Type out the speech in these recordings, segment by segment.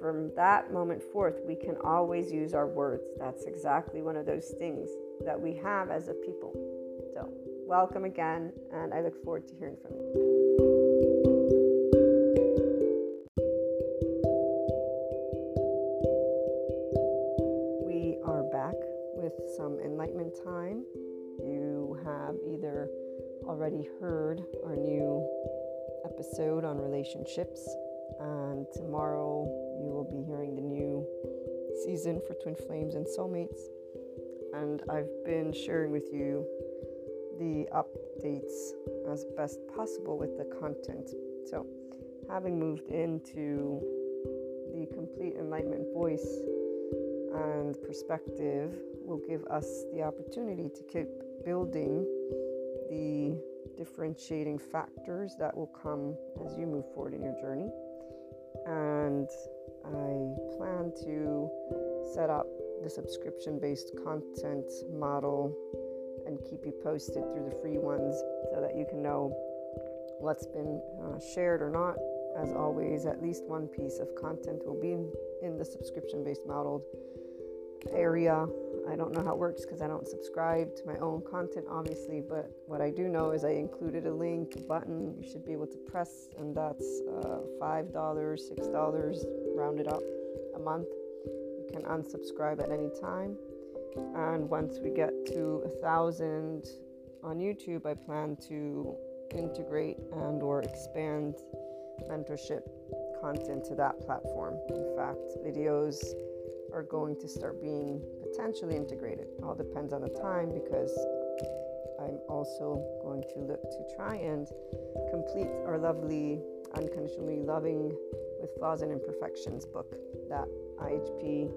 from that moment forth, we can always use our words. That's exactly one of those things that we have as a people. So, welcome again, and I look forward to hearing from you. We are back with some enlightenment time. You have either already heard our new episode on relationships, and tomorrow you will be hearing the new season for Twin Flames and Soulmates. And I've been sharing with you the updates as best possible with the content. So, having moved into the complete enlightenment voice and perspective will give us the opportunity to keep building the differentiating factors that will come as you move forward in your journey. And I plan to set up the subscription based content model and keep you posted through the free ones so that you can know what's been uh, shared or not. As always, at least one piece of content will be in, in the subscription based model area. I don't know how it works because I don't subscribe to my own content, obviously, but what I do know is I included a link, a button you should be able to press, and that's uh, $5, $6, rounded up a month. You can unsubscribe at any time. And once we get to a thousand on YouTube, I plan to integrate and or expand mentorship content to that platform. In fact, videos are going to start being potentially integrated. All depends on the time because I'm also going to look to try and complete our lovely Unconditionally Loving with Flaws and Imperfections book, that IHP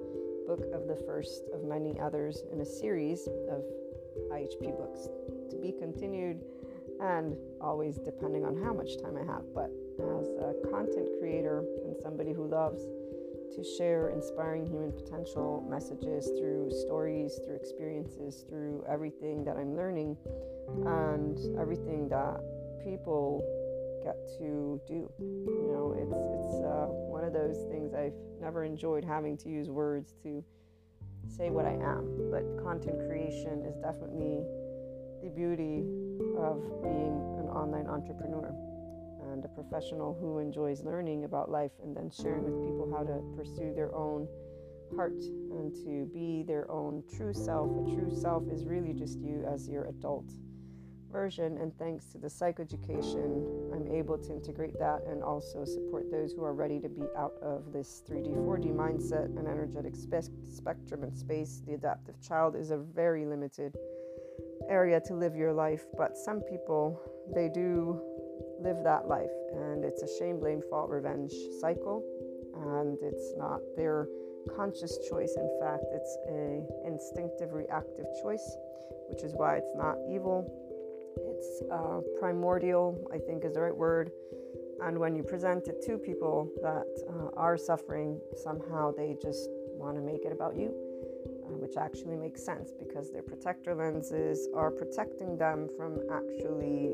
book of the first of many others in a series of IHP books to be continued and always depending on how much time I have. But as a content creator and somebody who loves to share inspiring human potential messages through stories, through experiences, through everything that I'm learning, and everything that people get to do. You know, it's it's uh, one of those things I've never enjoyed having to use words to say what I am, but content creation is definitely the beauty of being an online entrepreneur and a professional who enjoys learning about life and then sharing with people how to pursue their own heart and to be their own true self. A true self is really just you as your adult version. And thanks to the psychoeducation, I'm able to integrate that and also support those who are ready to be out of this 3D, 4D mindset and energetic spe- spectrum and space. The adaptive child is a very limited area to live your life, but some people, they do live that life. And it's a shame, blame, fault, revenge cycle. And it's not their conscious choice. In fact, it's a instinctive, reactive choice, which is why it's not evil. It's uh, primordial, I think is the right word. And when you present it to people that uh, are suffering, somehow they just want to make it about you, uh, which actually makes sense because their protector lenses are protecting them from actually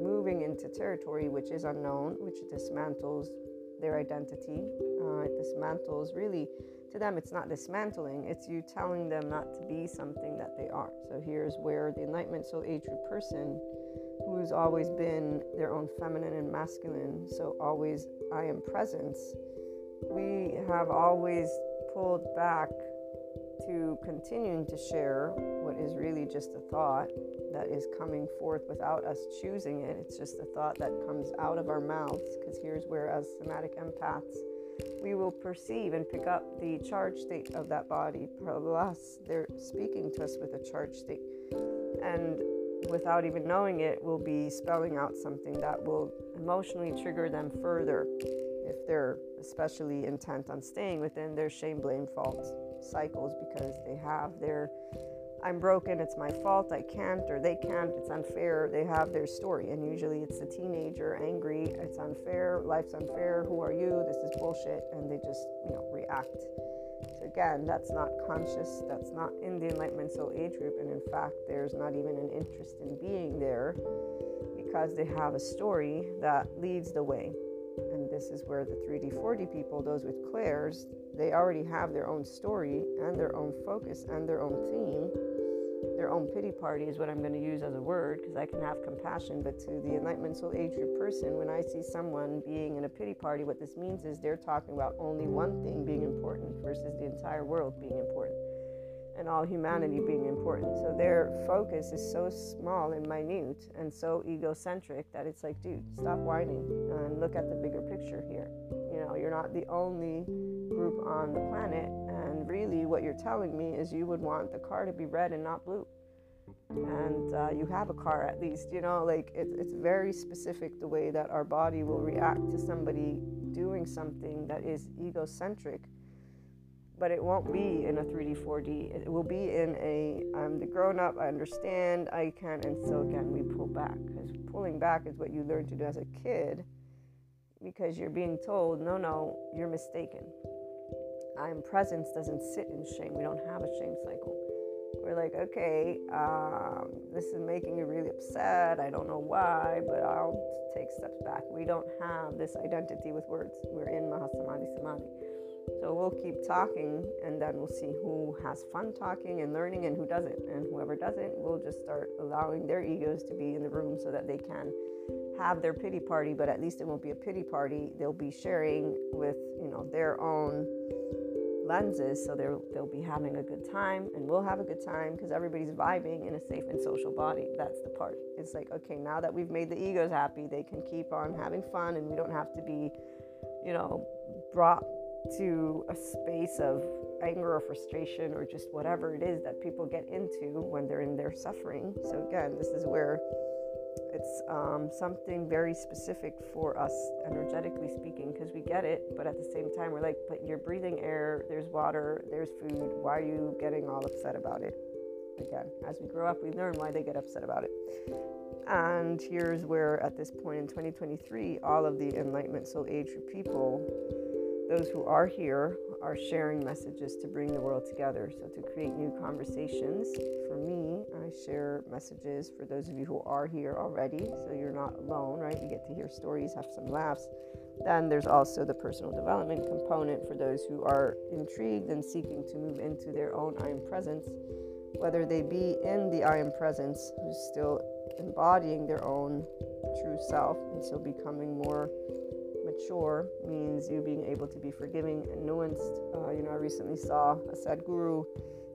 moving into territory which is unknown, which dismantles their identity. Uh, it dismantles really, to them, it's not dismantling, it's you telling them not to be something that they are. So here's where the Enlightenment Soul Age Group person, who's always been their own feminine and masculine, so always I am presence, we have always pulled back to continuing to share what is really just a thought that is coming forth without us choosing it. It's just a thought that comes out of our mouths, because here's where, as somatic empaths, we will perceive and pick up the charge state of that body. Plus, they're speaking to us with a charge state. And without even knowing it, we'll be spelling out something that will emotionally trigger them further if they're especially intent on staying within their shame, blame, fault cycles because they have their I'm broken, it's my fault, I can't, or they can't, it's unfair. They have their story, and usually it's the teenager angry, it's unfair, life's unfair, who are you, this is bullshit, and they just, you know, react. So, again, that's not conscious, that's not in the Enlightenment Soul Age group, and in fact, there's not even an interest in being there because they have a story that leads the way. And this is where the 3D, 4D people, those with clairs, they already have their own story and their own focus and their own theme their own pity party is what I'm going to use as a word because I can have compassion. But to the Enlightenment Soul Age person, when I see someone being in a pity party, what this means is they're talking about only one thing being important versus the entire world being important. and all humanity being important. So their focus is so small and minute and so egocentric that it's like, dude, stop whining and look at the bigger picture here. You know, you're not the only group on the planet, really, what you're telling me is you would want the car to be red and not blue. And uh, you have a car at least, you know, like it, it's very specific the way that our body will react to somebody doing something that is egocentric but it won't be in a 3D, 4D. It will be in a I'm the grown up, I understand, I can, and so again, we pull back because pulling back is what you learn to do as a kid because you're being told, no, no, you're mistaken. I'm presence doesn't sit in shame. We don't have a shame cycle. We're like, okay, um, this is making you really upset. I don't know why, but I'll take steps back. We don't have this identity with words. We're in Mahasamadhi Samadhi. So we'll keep talking and then we'll see who has fun talking and learning and who doesn't. And whoever doesn't, we'll just start allowing their egos to be in the room so that they can have their pity party, but at least it won't be a pity party. They'll be sharing with, you know, their own lenses so they'll be having a good time and we'll have a good time because everybody's vibing in a safe and social body that's the part it's like okay now that we've made the egos happy they can keep on having fun and we don't have to be you know brought to a space of anger or frustration or just whatever it is that people get into when they're in their suffering. So, again, this is where it's um, something very specific for us, energetically speaking, because we get it, but at the same time, we're like, but you're breathing air, there's water, there's food. Why are you getting all upset about it? Again, as we grow up, we learn why they get upset about it. And here's where, at this point in 2023, all of the Enlightenment Soul Age people those who are here are sharing messages to bring the world together. So, to create new conversations. For me, I share messages for those of you who are here already. So, you're not alone, right? You get to hear stories, have some laughs. Then there's also the personal development component for those who are intrigued and seeking to move into their own I am presence, whether they be in the I am presence, who's still embodying their own true self, and so becoming more mature means you being able to be forgiving and nuanced. Uh, you know, I recently saw a Sadhguru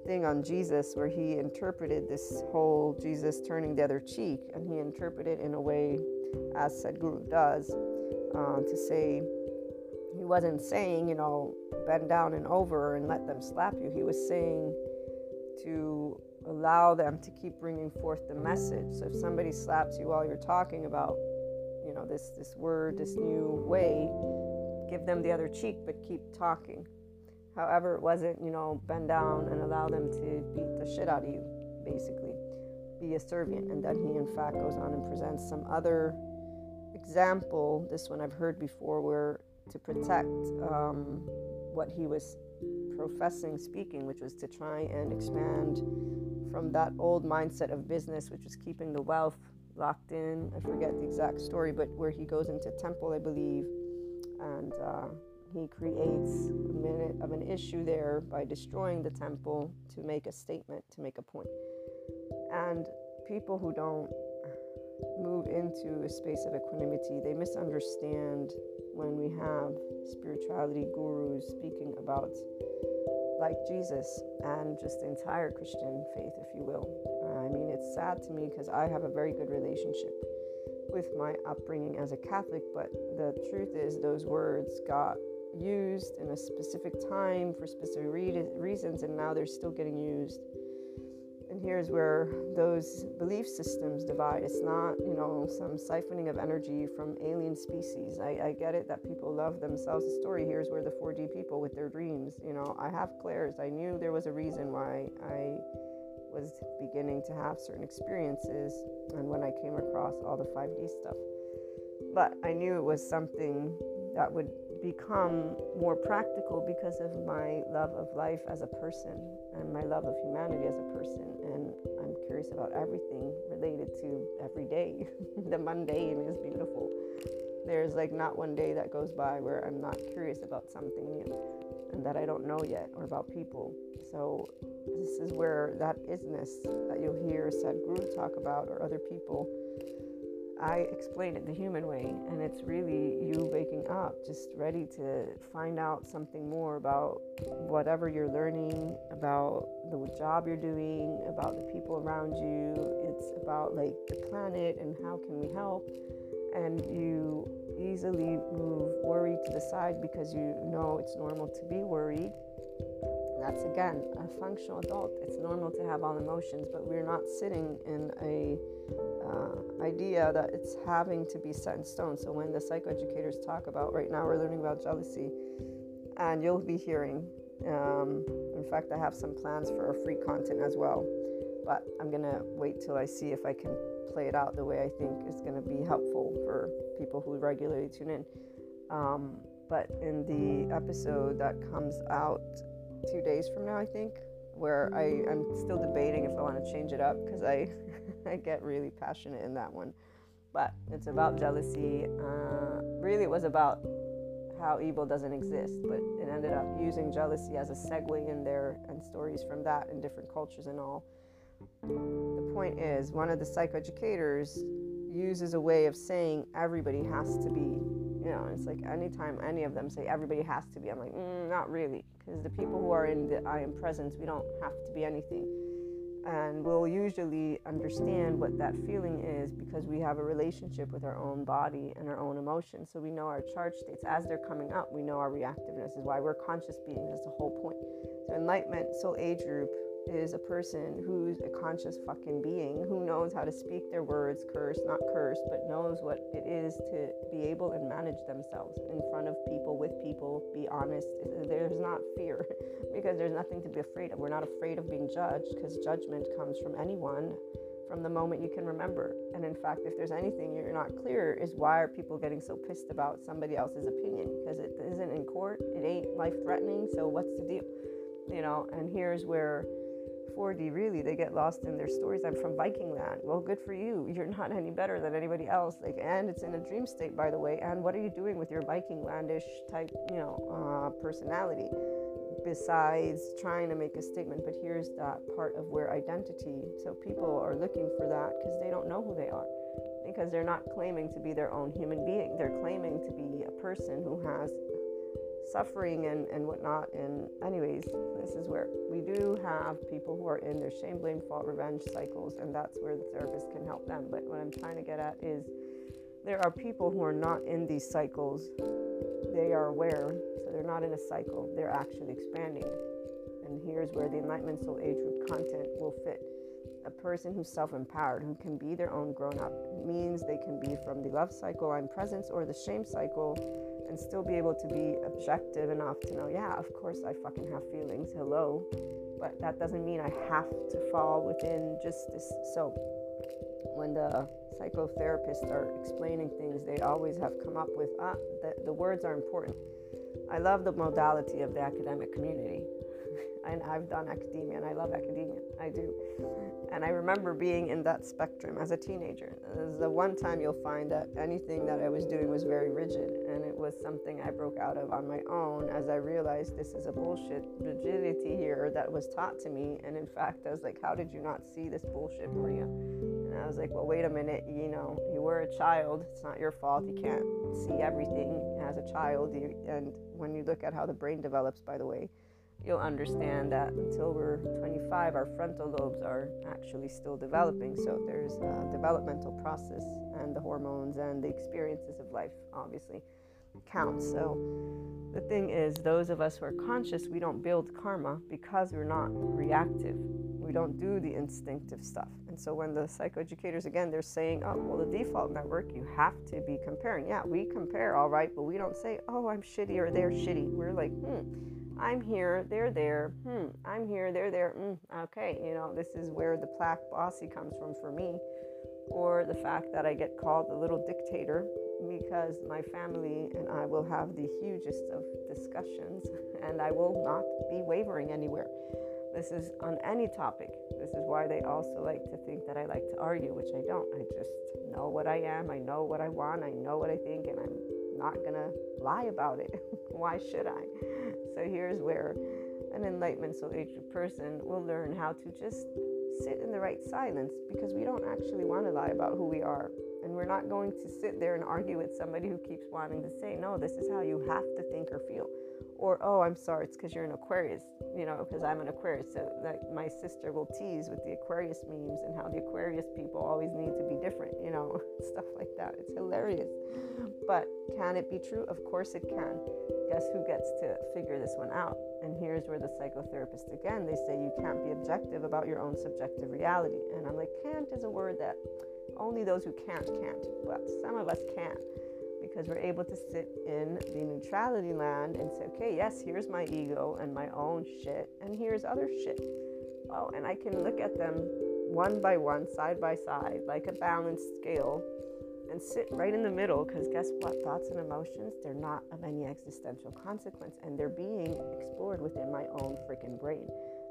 thing on Jesus where he interpreted this whole Jesus turning the other cheek, and he interpreted in a way as Sadhguru does uh, to say he wasn't saying, you know, bend down and over and let them slap you. He was saying to allow them to keep bringing forth the message. So if somebody slaps you while you're talking about you know this this word this new way give them the other cheek but keep talking. However it wasn't you know bend down and allow them to beat the shit out of you basically. Be a servant. And then he in fact goes on and presents some other example this one i've heard before where to protect um, what he was professing speaking which was to try and expand from that old mindset of business which was keeping the wealth locked in. I forget the exact story, but where he goes into temple, I believe, and uh, he creates a minute of an issue there by destroying the temple to make a statement, to make a point. And people who don't move into a space of equanimity, they misunderstand when we have spirituality gurus speaking about like Jesus and just the entire Christian faith, if you will. It's sad to me because I have a very good relationship with my upbringing as a Catholic, but the truth is, those words got used in a specific time for specific re- reasons, and now they're still getting used and here's where those belief systems divide. It's not, you know, some siphoning of energy from alien species. I, I get it that people love themselves. The story here is where the 4D people with their dreams, you know, I have clairs. I knew there was a reason why I was beginning to have certain experiences and when I came across all the 5D stuff. But I knew it was something that would become more practical because of my love of life as a person and my love of humanity as a person. And I'm curious about everything related to every day. the mundane is beautiful. There's like not one day that goes by where I'm not curious about something new and that I don't know yet or about people. So this is where that isness that you'll hear Sadhguru talk about or other people I explain it the human way, and it's really you waking up, just ready to find out something more about whatever you're learning, about the job you're doing, about the people around you. It's about like the planet and how can we help. And you easily move worry to the side because you know it's normal to be worried. That's again a functional adult. It's normal to have all emotions, but we're not sitting in a uh, idea that it's having to be set in stone. So when the psychoeducators talk about right now, we're learning about jealousy, and you'll be hearing. Um, in fact, I have some plans for free content as well, but I'm gonna wait till I see if I can play it out the way I think is gonna be helpful for people who regularly tune in. Um, but in the episode that comes out two days from now, I think, where I, I'm still debating if I want to change it up because I I get really passionate in that one. But it's about jealousy. Uh, really, it was about how evil doesn't exist, but it ended up using jealousy as a segue in there and stories from that in different cultures and all. The point is, one of the psychoeducators uses a way of saying everybody has to be, you know, it's like anytime any of them say everybody has to be, I'm like, mm, not really, because the people who are in the I am presence, we don't have to be anything and we'll usually understand what that feeling is because we have a relationship with our own body and our own emotions. So we know our charge states as they're coming up. We know our reactiveness is why we're conscious beings. That's the whole point. So enlightenment, soul age group is a person who's a conscious fucking being who knows how to speak their words, curse, not curse, but knows what it is to be able and manage themselves in front of people, with people, be honest. There's not fear because there's nothing to be afraid of. We're not afraid of being judged because judgment comes from anyone from the moment you can remember. And in fact, if there's anything you're not clear, is why are people getting so pissed about somebody else's opinion? Because it isn't in court, it ain't life threatening, so what's the deal? You know, and here's where 4D really they get lost in their stories. I'm from Viking land. Well, good for you. You're not any better than anybody else. Like, and it's in a dream state, by the way. And what are you doing with your Viking landish type, you know, uh, personality? Besides trying to make a statement, but here's that part of where identity. So people are looking for that because they don't know who they are because they're not claiming to be their own human being. They're claiming to be a person who has suffering and, and whatnot. And, anyways, this is where we do have people who are in their shame, blame, fault, revenge cycles, and that's where the therapist can help them. But what I'm trying to get at is there are people who are not in these cycles, they are aware, so they're not in a cycle, they're actually expanding. And here's where the Enlightenment Soul Age group content will fit. A person who's self empowered, who can be their own grown up, means they can be from the love cycle, I'm presence, or the shame cycle and still be able to be objective enough to know, yeah, of course I fucking have feelings, hello. But that doesn't mean I have to fall within just this. So when the psychotherapists are explaining things, they always have come up with, ah, the, the words are important. I love the modality of the academic community and I've done academia and I love academia. I do. And I remember being in that spectrum as a teenager. It was the one time you'll find that anything that I was doing was very rigid and it was something I broke out of on my own as I realized this is a bullshit rigidity here that was taught to me. And in fact, I was like, how did you not see this bullshit, Maria? And I was like, well, wait a minute, you know, you were a child. It's not your fault. You can't see everything as a child. And when you look at how the brain develops, by the way, you'll understand that until we're 25, our frontal lobes are actually still developing. So there's a developmental process, and the hormones and the experiences of life obviously count. So the thing is, those of us who are conscious, we don't build karma because we're not reactive. We don't do the instinctive stuff. And so when the psychoeducators, again, they're saying, oh, well, the default network, you have to be comparing. Yeah, we compare, all right, but we don't say, oh, I'm shitty or they're shitty. We're like, hmm I'm here, they're there. Hmm, I'm here, they're there. Mm, okay, you know, this is where the plaque bossy comes from for me. Or the fact that I get called the little dictator because my family and I will have the hugest of discussions and I will not be wavering anywhere. This is on any topic. This is why they also like to think that I like to argue, which I don't. I just know what I am, I know what I want, I know what I think, and I'm not gonna lie about it. why should I? So here's where an enlightenment soul age person will learn how to just sit in the right silence because we don't actually want to lie about who we are. And we're not going to sit there and argue with somebody who keeps wanting to say, no, this is how you have to think or feel or oh i'm sorry it's because you're an aquarius you know because i'm an aquarius so like my sister will tease with the aquarius memes and how the aquarius people always need to be different you know stuff like that. It's hilarious. But can it be true? Of course it can. Guess who gets to figure this one out? And here's where the psychotherapist again they say you can't be objective about your own subjective reality. And i'm like can't is a word that only those who can't can't. But some of us can because we're able to sit in the neutrality land and say, okay, yes, here's my ego and my own shit, and here's other shit. Oh, and I can look at them one by one, side by side, like a balanced scale, and sit right in the middle because guess what? Thoughts and emotions, they're not of any existential consequence, and they're being explored within my own freaking brain.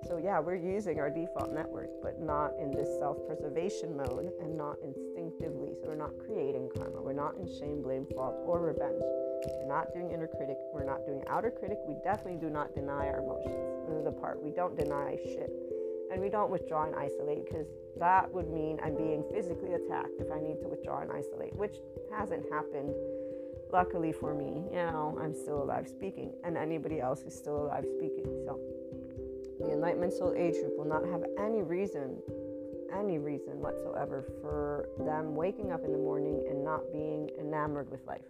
So, yeah, we're using our default network, but not in this self preservation mode and not instinctively. So, we're not creating karma. We're not in shame, blame, fault, or revenge. We're not doing inner critic. We're not doing outer critic. We definitely do not deny our emotions. This is the part. We don't deny shit. And we don't withdraw and isolate because that would mean I'm being physically attacked if I need to withdraw and isolate, which hasn't happened luckily for me, you know, I'm still alive speaking, and anybody else is still alive speaking. So the Enlightenment Soul Age group will not have any reason, any reason whatsoever for them waking up in the morning and not being enamored with life.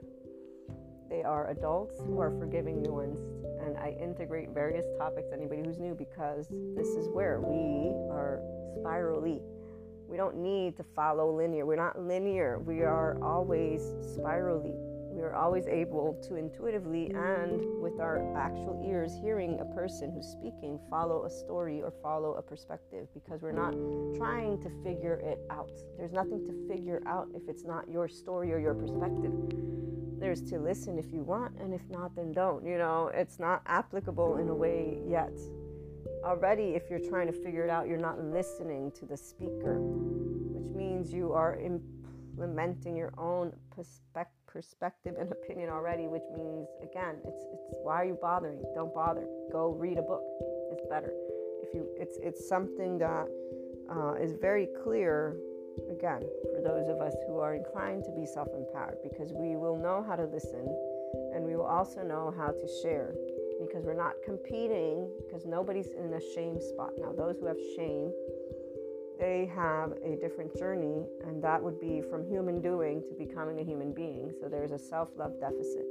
They are adults who are forgiving nuanced, and I integrate various topics, anybody who's new, because this is where we are spirally. We don't need to follow linear. We're not linear. We are always spirally we are always able to intuitively and with our actual ears hearing a person who's speaking follow a story or follow a perspective because we're not trying to figure it out. There's nothing to figure out if it's not your story or your perspective. There's to listen if you want, and if not, then don't. You know, it's not applicable in a way yet. Already, if you're trying to figure it out, you're not listening to the speaker, which means you are implementing your own perspective perspective and opinion already, which means again, it's it's why are you bothering? Don't bother. Go read a book. It's better. If you, it's it's something that uh, is very clear. Again, for those of us who are inclined to be self-empowered, because we will know how to listen, and we will also know how to share, because we're not competing. Because nobody's in a shame spot now. Those who have shame they have a different journey, and that would be from human doing to becoming a human being. So there's a self love deficit,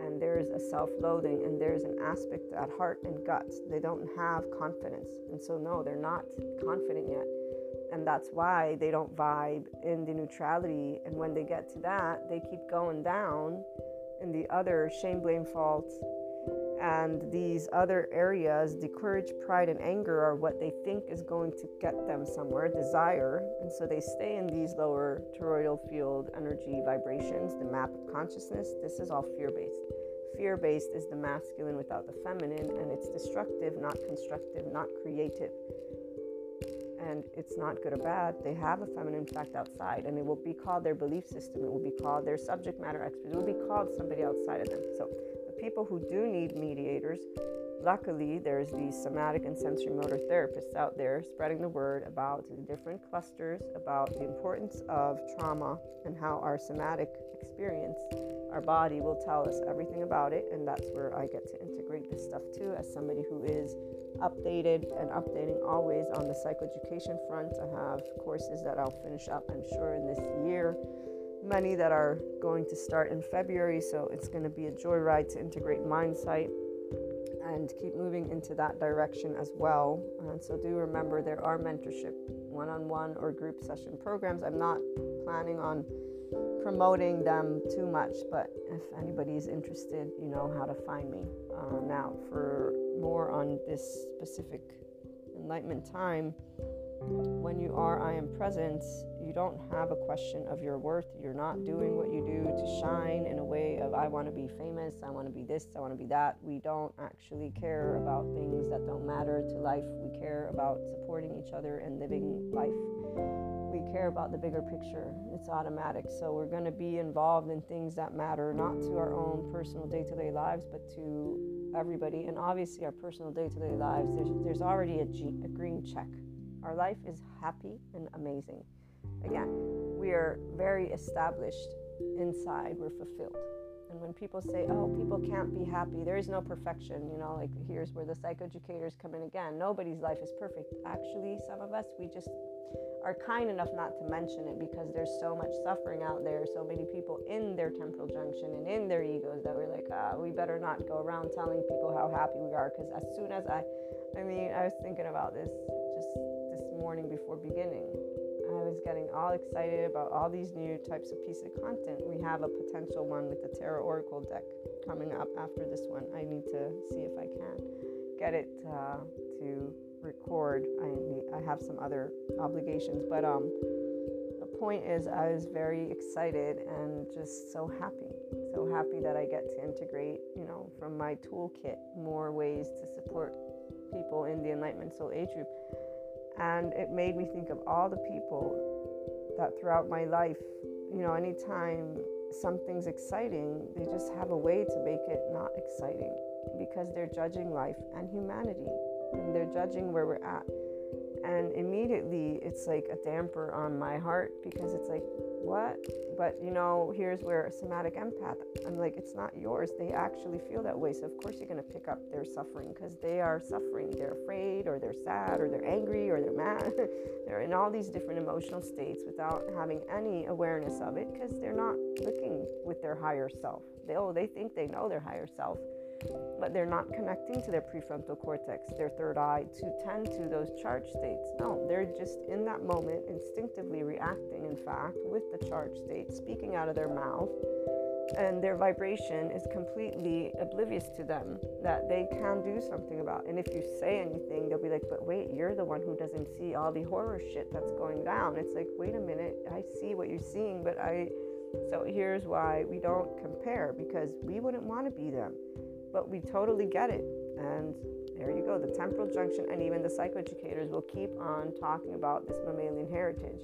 and there's a self loathing, and there's an aspect at heart and guts. They don't have confidence. And so, no, they're not confident yet. And that's why they don't vibe in the neutrality. And when they get to that, they keep going down in the other shame, blame, fault, and these other areas, the courage, pride, and anger, are what they think is going to get them somewhere, desire. And so they stay in these lower toroidal field energy vibrations, the map of consciousness. This is all fear based. Fear based is the masculine without the feminine, and it's destructive, not constructive, not creative. And it's not good or bad. They have a feminine fact outside, and it will be called their belief system. It will be called their subject matter expert. It will be called somebody outside of them. So people who do need mediators, luckily there's these somatic and sensory motor therapists out there spreading the word about the different clusters, about the importance of trauma and how our somatic experience, our body will tell us everything about it. And that's where I get to integrate this stuff too, as somebody who is updated and updating always on the psychoeducation front. I have courses that I'll finish up, I'm sure, in this year many that are going to start in February. So it's going to be a joyride to integrate Mindsight and keep moving into that direction as well. And so do remember there are mentorship, one on one or group session programs. I'm not planning on promoting them too much, but if anybody is interested, you know how to find me. Uh, now, for more on this specific enlightenment time, when you are I am present, you don't have a question of your worth. You're not doing what you do to shine in a way of I want to be famous, I want to be this, I want to be that. We don't actually care about things that don't matter to life. We care about supporting each other and living life. We care about the bigger picture. It's automatic. So we're going to be involved in things that matter, not to our own personal day to day lives, but to everybody. And obviously, our personal day to day lives, there's, there's already a, G, a green check Our life is happy and amazing. Again, we are very established inside, we're fulfilled. And when people say, oh, people can't be happy, there is no perfection, you know, like here's where the psychoeducators come in again. Nobody's life is perfect. Actually, some of us, we just are kind enough not to mention it because there's so much suffering out there, so many people in their temporal junction and in their egos that we're like, ah, we better not go around telling people how happy we are. Because as soon as I, I mean, I was thinking about this just morning before beginning. I was getting all excited about all these new types of piece of content. We have a potential one with the Tarot Oracle deck coming up after this one. I need to see if I can get it uh, to record. I need, I have some other obligations, but um, the point is, I was very excited and just so happy, so happy that I get to integrate, you know, from my toolkit more ways to support people in the Enlightenment Soul Age group and it made me think of all the people that throughout my life, you know, anytime something's exciting, they just have a way to make it not exciting because they're judging life and humanity and they're judging where we're at. And immediately it's like a damper on my heart because it's like, what? But you know, here's where a somatic empath, I'm like, it's not yours. They actually feel that way. So, of course, you're going to pick up their suffering because they are suffering. They're afraid, or they're sad, or they're angry, or they're mad. they're in all these different emotional states without having any awareness of it because they're not looking with their higher self. They, oh, they think they know their higher self but they're not connecting to their prefrontal cortex, their third eye, to tend to those charge states. No, they're just in that moment instinctively reacting, in fact, with the charge state, speaking out of their mouth, and their vibration is completely oblivious to them that they can do something about. And if you say anything, they'll be like, "But wait, you're the one who doesn't see all the horror shit that's going down." It's like, "Wait a minute, I see what you're seeing, but I." So here's why we don't compare because we wouldn't want to be them but we totally get it. And there you go. The temporal junction and even the psychoeducators will keep on talking about this mammalian heritage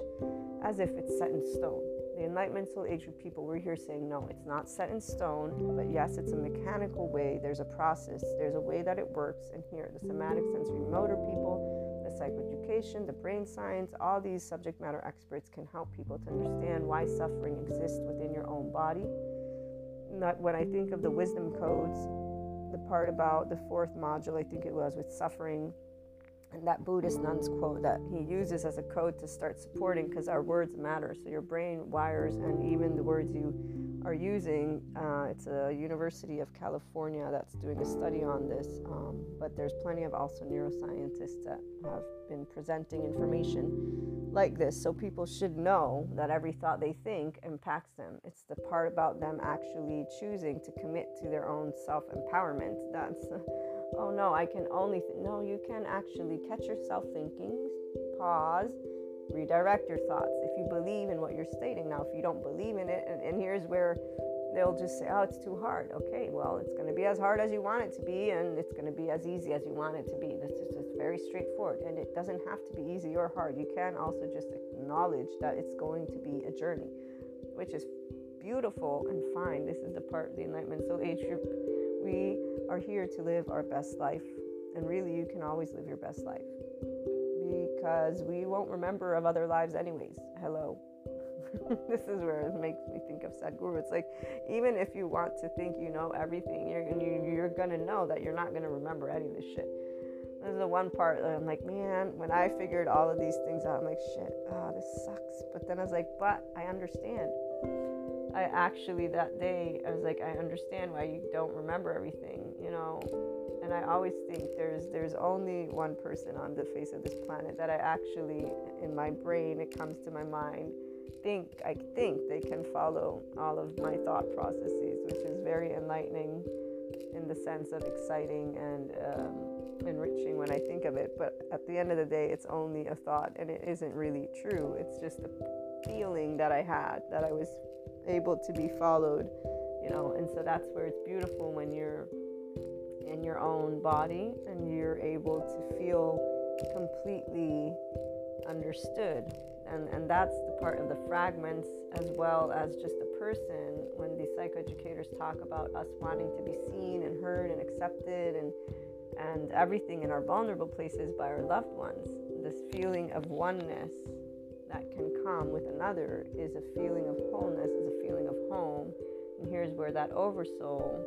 as if it's set in stone. The Enlightenment Soul Age group people, we're here saying no, it's not set in stone, but yes, it's a mechanical way. There's a process, there's a way that it works. And here, the somatic sensory motor people, the psychoeducation, the brain science, all these subject matter experts can help people to understand why suffering exists within your own body. Not when I think of the wisdom codes, the part about the fourth module, I think it was, with suffering, and that Buddhist nun's quote that he uses as a code to start supporting because our words matter. So your brain wires and even the words you are using. Uh, it's a University of California that's doing a study on this, um, but there's plenty of also neuroscientists that have been presenting information like this. So people should know that every thought they think impacts them. It's the part about them actually choosing to commit to their own self empowerment. That's, oh no, I can only, th- no, you can actually catch yourself thinking, pause redirect your thoughts if you believe in what you're stating. Now, if you don't believe in it, and, and here's where they'll just say, oh, it's too hard. Okay, well, it's going to be as hard as you want it to be, and it's going to be as easy as you want it to be. This is just very straightforward, and it doesn't have to be easy or hard. You can also just acknowledge that it's going to be a journey, which is beautiful and fine. This is the part of the Enlightenment Soul Age group. We are here to live our best life, and really, you can always live your best life because we won't remember of other lives anyways. Hello. this is where it makes me think of Sadhguru. It's like even if you want to think you know everything, you're you, you're gonna know that you're not gonna remember any of this shit. This is the one part that I'm like, man, when I figured all of these things out, I'm like, shit, oh, this sucks. But then I was like, but I understand. I actually that day I was like, I understand why you don't remember everything, you know and I always think there's there's only one person on the face of this planet that I actually in my brain it comes to my mind think I think they can follow all of my thought processes, which is very enlightening in the sense of exciting and um, enriching when I think of it. But at the end of the day, it's only a thought, and it isn't really true. It's just a feeling that I had that I was able to be followed, you know. And so that's where it's beautiful when you're in your own body and you're able to feel completely understood. And, and that's the part of the fragments as well as just the person when the psychoeducators talk about us wanting to be seen and heard and accepted and and everything in our vulnerable places by our loved ones. this feeling of oneness that can come with another is a feeling of wholeness, is a feeling of home. And here's where that oversoul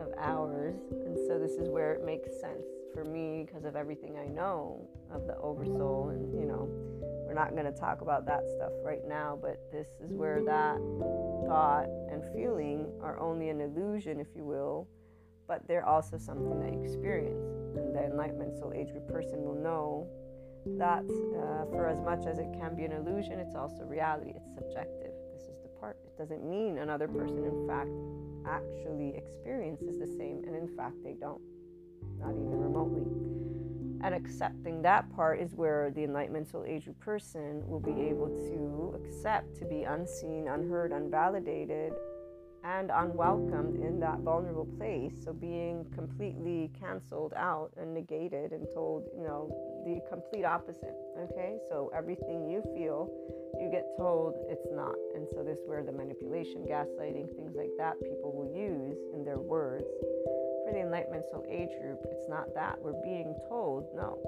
of ours, and so this is where it makes sense for me because of everything I know of the oversoul. And, you know, we're not going to talk about that stuff right now, but this is where that thought and feeling are only an illusion, if you will, but they're also something that you experience. And the enlightenment soul age group person will know that uh, for as much as it can be an illusion, it's also reality. It's subjective. This is the part. It doesn't mean another person, in fact, actually experiences the same, and in fact, they don't, not even remotely. And accepting that part is where the enlightenment soul age person will be able to accept to be unseen, unheard, unvalidated, and unwelcomed in that vulnerable place. So being completely canceled out and negated and told, you know, the complete opposite. Okay, so everything you feel, you get told it's not. And so this is where the manipulation, gaslighting, things like that people will use in their words. For the enlightenment soul age group, it's not that. We're being told, no,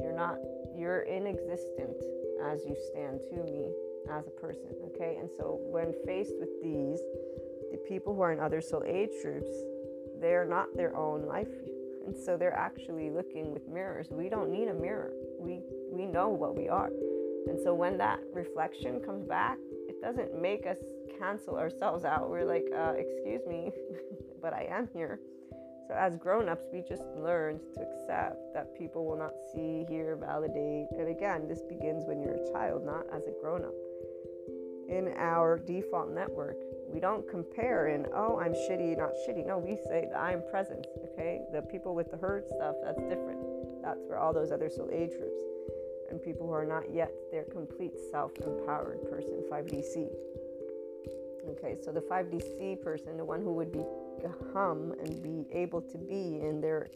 you're not, you're inexistent as you stand to me as a person. Okay, and so when faced with these, the people who are in other soul age groups, they're not their own life. And so they're actually looking with mirrors. We don't need a mirror. We we know what we are. And so when that reflection comes back, it doesn't make us cancel ourselves out. We're like, uh, excuse me, but I am here. So as grown-ups, we just learned to accept that people will not see, hear, validate. And again, this begins when you're a child, not as a grown-up. In our default network, we don't compare and, oh, I'm shitty, not shitty. No, we say I'm present, okay? The people with the hurt stuff, that's different. That's where all those other soul age groups and people who are not yet their complete self empowered person, 5DC. Okay, so the 5DC person, the one who would become and be able to be in their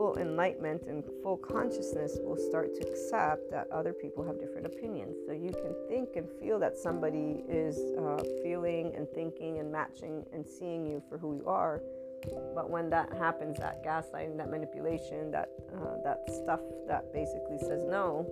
full enlightenment and full consciousness will start to accept that other people have different opinions. So you can think and feel that somebody is uh, feeling and thinking and matching and seeing you for who you are. But when that happens, that gaslighting, that manipulation, that uh, that stuff that basically says no,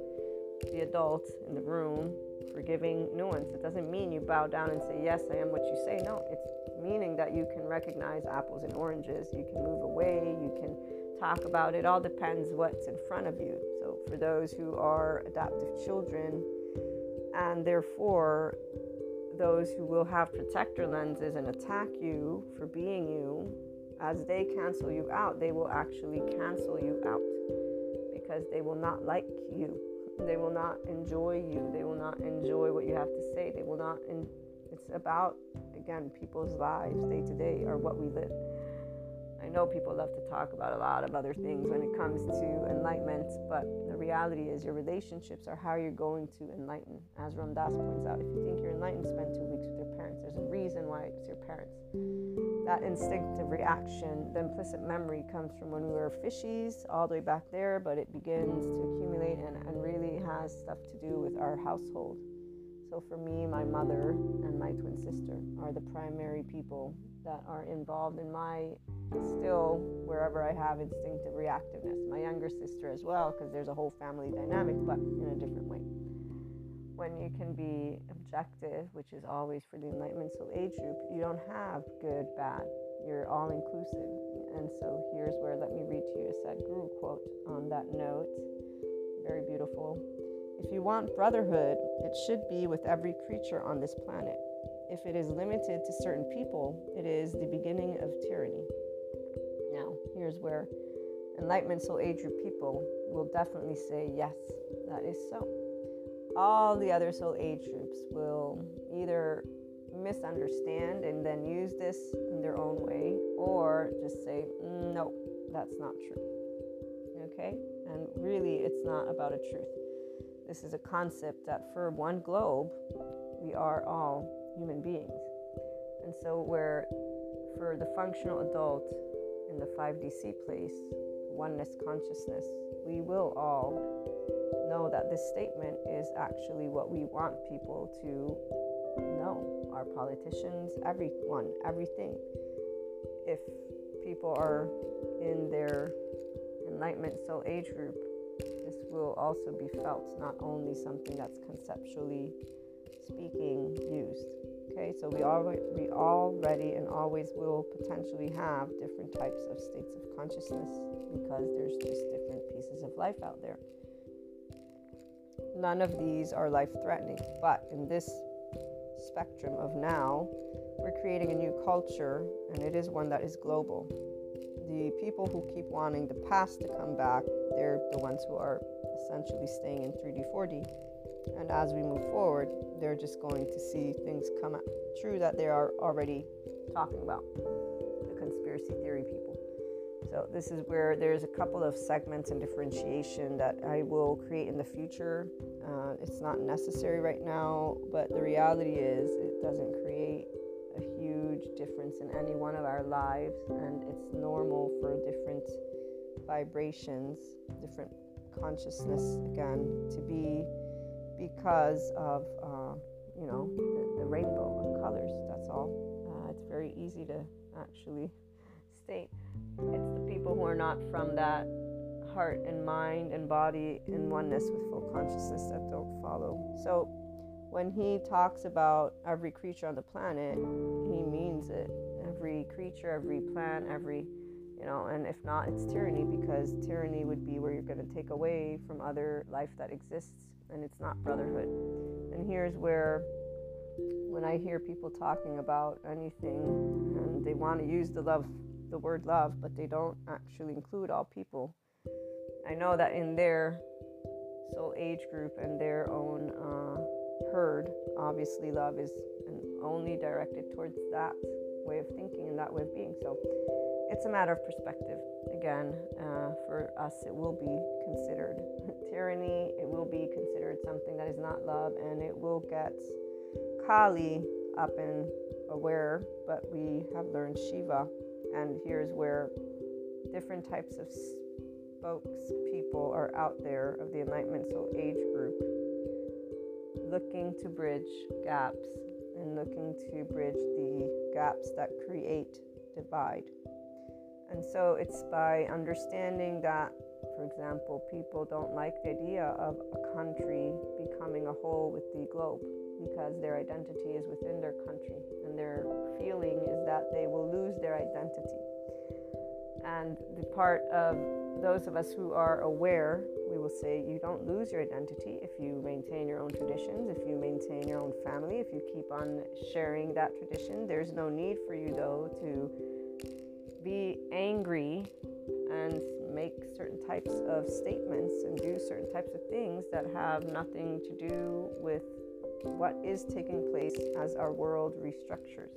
the adult in the room forgiving nuance. It doesn't mean you bow down and say yes, I am what you say. No, it's meaning that you can recognize apples and oranges. You can move away. You can talk about it. All depends what's in front of you. So, for those who are adaptive children, and therefore those who will have protector lenses and attack you for being you, as they cancel you out, they will actually cancel you out because they will not like you. They will not enjoy you. They will not enjoy what you have to say. They will not. It's about again people's lives day to day or what we live. I know people love to talk about a lot of other things when it comes to enlightenment, but the reality is your relationships are how you're going to enlighten. As Ram Dass points out, if you think you're enlightened, spend two weeks with your parents. There's a reason why it's your parents. That instinctive reaction, the implicit memory comes from when we were fishies all the way back there, but it begins to accumulate and, and really has stuff to do with our household. So for me, my mother and my twin sister are the primary people that are involved in my still wherever I have instinctive reactiveness. My younger sister as well, because there's a whole family dynamic, but in a different way. When you can be objective, which is always for the Enlightenment Soul Age group, you don't have good, bad. You're all inclusive. And so here's where let me read to you a Sadhguru quote on that note. Very beautiful. If you want brotherhood, it should be with every creature on this planet. If it is limited to certain people, it is the beginning of tyranny. Now, here's where Enlightenment Soul Age people will definitely say, yes, that is so. All the other Soul Age groups will either misunderstand and then use this in their own way, or just say, no, that's not true. Okay? And really, it's not about a truth. This is a concept that for one globe, we are all human beings. And so, where for the functional adult in the 5DC place, oneness consciousness, we will all know that this statement is actually what we want people to know our politicians, everyone, everything. If people are in their enlightenment soul age group, this will also be felt, not only something that's conceptually speaking used. Okay, so we already, we already and always will potentially have different types of states of consciousness because there's just different pieces of life out there. None of these are life threatening, but in this spectrum of now, we're creating a new culture, and it is one that is global. The people who keep wanting the past to come back, they're the ones who are essentially staying in 3D, 4D. And as we move forward, they're just going to see things come true that they are already talking about. The conspiracy theory people. So, this is where there's a couple of segments and differentiation that I will create in the future. Uh, it's not necessary right now, but the reality is it doesn't create a huge difference in any one of our lives, and it's normal for different vibrations, different consciousness again to be because of uh, you know the, the, rainbow of colors. That's all. Uh, it's very easy to actually state. It's the people who are not from that heart and mind and body in oneness with full consciousness that don't follow. So when he talks about every creature on the planet, he means it. Every creature, every plant, every you know, and if not, it's tyranny because tyranny would be where you're going to take away from other life that exists and it's not brotherhood. And here's where, when I hear people talking about anything and they want to use the love, the word love, but they don't actually include all people, I know that in their soul age group and their own uh, herd, obviously love is only directed towards that way of thinking and that way of being. So it's a matter of perspective. Again, uh, for us, it will be considered tyranny, it will be considered something that is not love, and it will get Kali up and aware, but we have learned Shiva. And here's where different types of spokespeople are out there of the Enlightenment Soul Age group looking to bridge gaps and looking to bridge the gaps that create divide. And so it's by understanding that, for example, people don't like the idea of a country becoming a whole with the globe because their identity is within their country and their feeling is that they will lose their identity. And the part of those of us who are aware, we will say you don't lose your identity if you maintain your own traditions, if you maintain your own family, if you keep on sharing that tradition. There's no need for you, though, to be angry and make certain types of statements and do certain types of things that have nothing to do with what is taking place as our world restructures.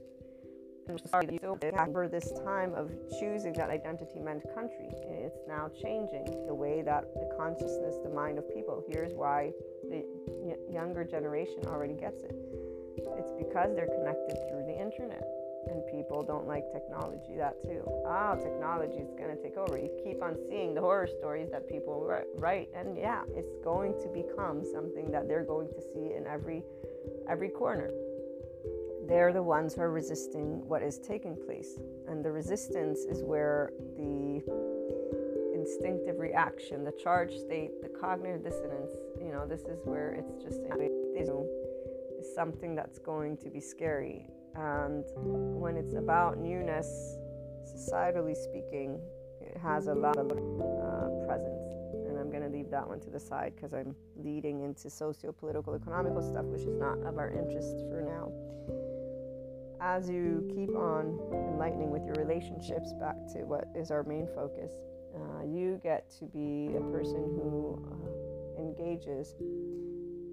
And sorry, you still for this time of choosing that identity meant country. It's now changing the way that the consciousness, the mind of people. Here's why the younger generation already gets it. It's because they're connected through the internet and people don't like technology that too. Ah technology is going to take over. You keep on seeing the horror stories that people write and yeah it's going to become something that they're going to see in every every corner. They're the ones who are resisting what is taking place. And the resistance is where the instinctive reaction the charge state the cognitive dissonance you know this is where it's just something that's going to be scary and when it's about newness, societally speaking, it has a lot of uh, presence. And I'm going to leave that one to the side because I'm leading into socio political, economical stuff, which is not of our interest for now. As you keep on enlightening with your relationships, back to what is our main focus, uh, you get to be a person who uh, engages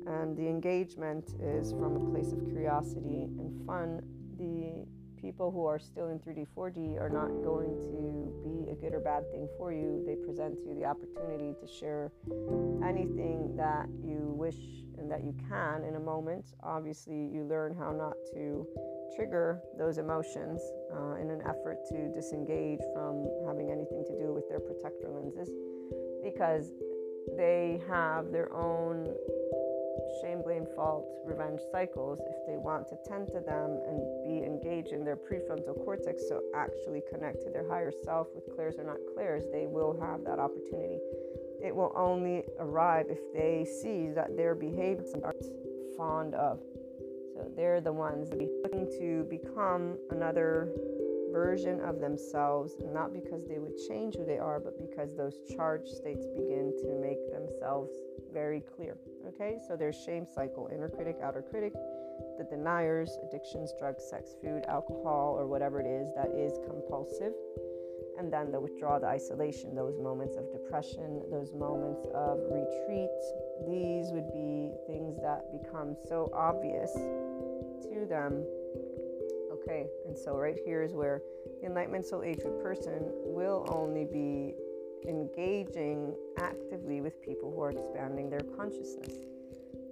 and the engagement is from a place of curiosity and fun. The people who are still in 3D, 4D are not going to be a good or bad thing for you. They present you the opportunity to share anything that you wish and that you can in a moment. Obviously, you learn how not to trigger those emotions uh, in an effort to disengage from having anything to do with their protector lenses because they have their own shame, blame, fault, revenge cycles, if they want to tend to them and be engaged in their prefrontal cortex, so actually connect to their higher self with clairs or not clairs, they will have that opportunity. it will only arrive if they see that their behaviors are fond of. So they're the ones looking to become another version of themselves, not because they would change who they are, but because those charged states begin to make themselves very clear. Okay, so there's shame cycle, inner critic, outer critic, the deniers, addictions, drugs, sex, food, alcohol, or whatever it is that is compulsive and then the withdrawal, the isolation, those moments of depression, those moments of retreat. These would be things that become so obvious to them. Okay, and so right here is where the Enlightenment Soul Age person will only be engaging actively with people who are expanding their consciousness.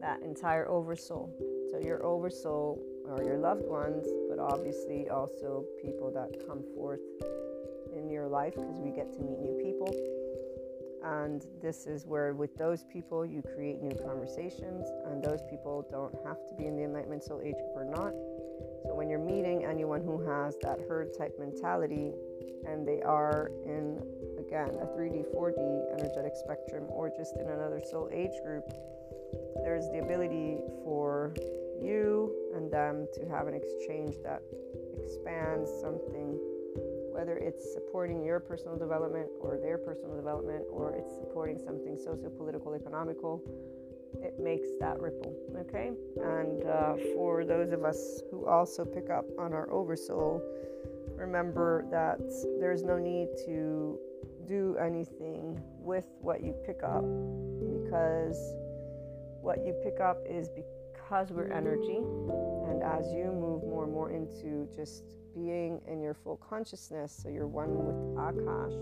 That entire oversoul. So your oversoul are your loved ones, but obviously also people that come forth in your life because we get to meet new people. And this is where, with those people, you create new conversations, and those people don't have to be in the Enlightenment Soul Age group or not. So, when you're meeting anyone who has that herd type mentality and they are in, again, a 3D, 4D energetic spectrum or just in another soul age group, there's the ability for you and them to have an exchange that expands something whether it's supporting your personal development or their personal development or it's supporting something socio-political economical it makes that ripple okay? And uh, for those of us who also pick up on our oversoul remember that there's no need to do anything with what you pick up because what you pick up is because we're energy and as you move more and more into just being in your full consciousness, so you're one with Akash,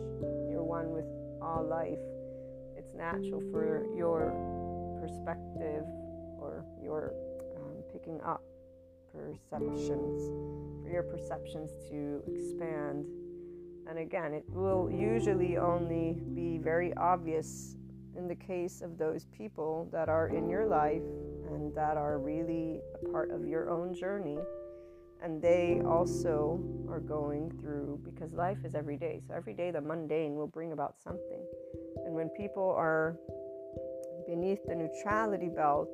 you're one with all life, it's natural for your perspective or your um, picking up perceptions, for your perceptions to expand. And again, it will usually only be very obvious in the case of those people that are in your life and that are really a part of your own journey and they also are going through because life is every day. So every day the mundane will bring about something. And when people are beneath the neutrality belt,